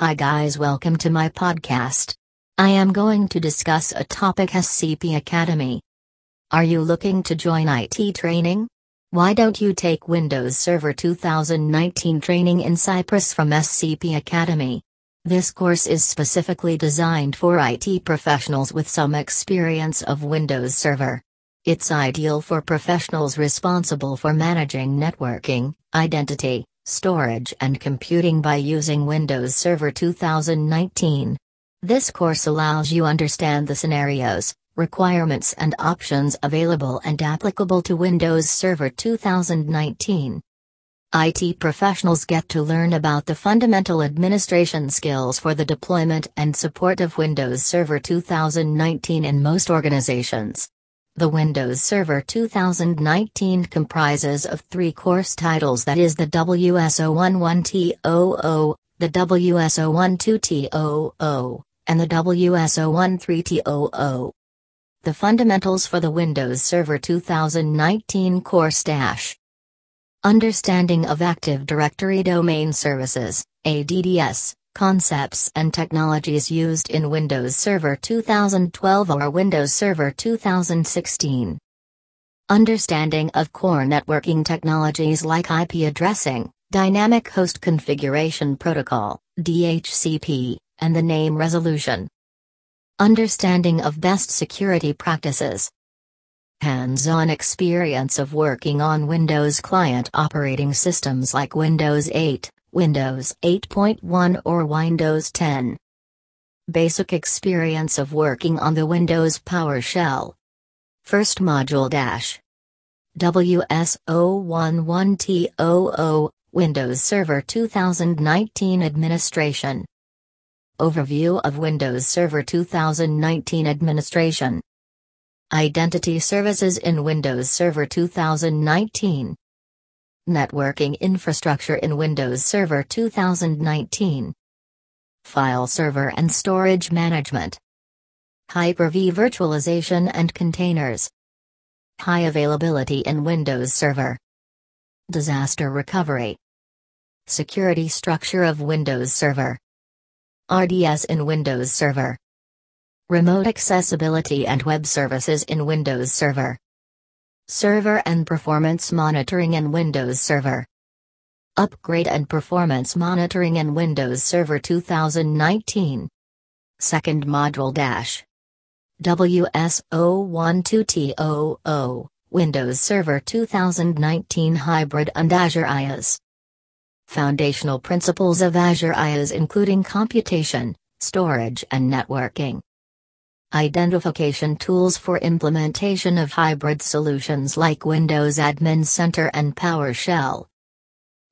Hi, guys, welcome to my podcast. I am going to discuss a topic SCP Academy. Are you looking to join IT training? Why don't you take Windows Server 2019 training in Cyprus from SCP Academy? This course is specifically designed for IT professionals with some experience of Windows Server. It's ideal for professionals responsible for managing networking, identity, storage and computing by using Windows Server 2019. This course allows you understand the scenarios, requirements and options available and applicable to Windows Server 2019. IT professionals get to learn about the fundamental administration skills for the deployment and support of Windows Server 2019 in most organizations. The Windows Server 2019 comprises of three course titles that is the WSO11TOO, the WSO12TOO, and the WSO13TOO. The fundamentals for the Windows Server 2019 course dash. Understanding of Active Directory Domain Services, ADDS, concepts and technologies used in Windows Server 2012 or Windows Server 2016. Understanding of core networking technologies like IP addressing, Dynamic Host Configuration Protocol, DHCP, and the name resolution. Understanding of best security practices. Hands-on experience of working on Windows client operating systems like Windows 8, Windows 8.1 or Windows 10. Basic experience of working on the Windows PowerShell. First module dash. WS011TOO, Windows Server 2019 Administration. Overview of Windows Server 2019 Administration. Identity Services in Windows Server 2019. Networking infrastructure in Windows Server 2019. File server and storage management. Hyper-V virtualization and containers. High availability in Windows Server. Disaster recovery. Security structure of Windows Server. RDS in Windows Server. Remote accessibility and web services in Windows Server. Server and Performance Monitoring in Windows Server. Upgrade and Performance Monitoring in Windows Server 2019. Second Module Dash. WS012TOO, Windows Server 2019 Hybrid and Azure IaaS. Foundational Principles of Azure IaaS including computation, storage and networking. Identification tools for implementation of hybrid solutions like Windows Admin Center and PowerShell.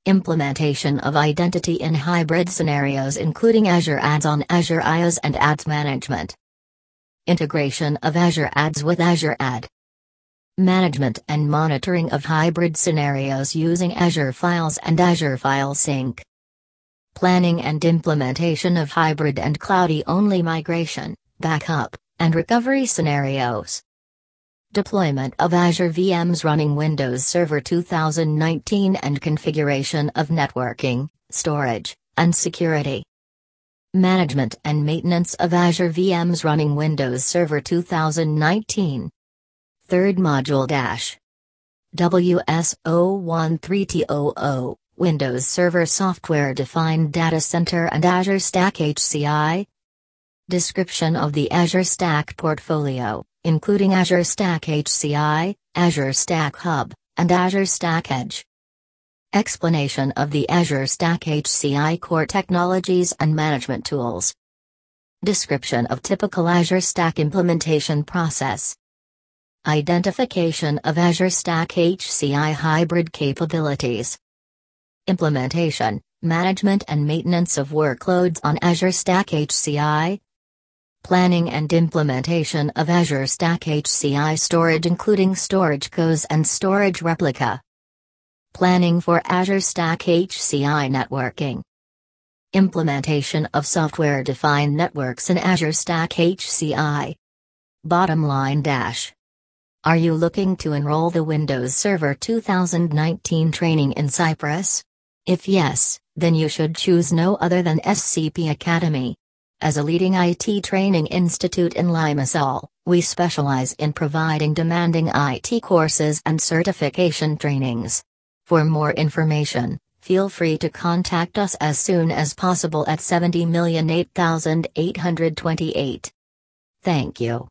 Implementation of identity in hybrid scenarios including Azure Ads on Azure IaaS and Ads Management. Integration of Azure Ads with Azure Ad. Management and monitoring of hybrid scenarios using Azure Files and Azure File Sync. Planning and implementation of hybrid and cloudy-only migration, backup, and recovery scenarios. Deployment of Azure VMs running Windows Server 2019 and configuration of networking, storage, and security. Management and maintenance of Azure VMs running Windows Server 2019. Third module dash. WS013TOO, Windows Server Software Defined Data Center and Azure Stack HCI, Description of the Azure Stack portfolio, including Azure Stack HCI, Azure Stack Hub, and Azure Stack Edge. Explanation of the Azure Stack HCI core technologies and management tools. Description of typical Azure Stack implementation process. Identification of Azure Stack HCI hybrid capabilities. Implementation, management and maintenance of workloads on Azure Stack HCI, planning and implementation of Azure Stack HCI storage including Storage COS and Storage Replica. Planning for Azure Stack HCI networking. Implementation of software-defined networks in Azure Stack HCI. Bottom line dash. Are you looking to enroll the Windows Server 2019 training in Cyprus? If yes, then you should choose no other than SCP Academy. As a leading IT training institute in Limassol, we specialize in providing demanding IT courses and certification trainings. For more information, feel free to contact us as soon as possible at 70,008,828. Thank you.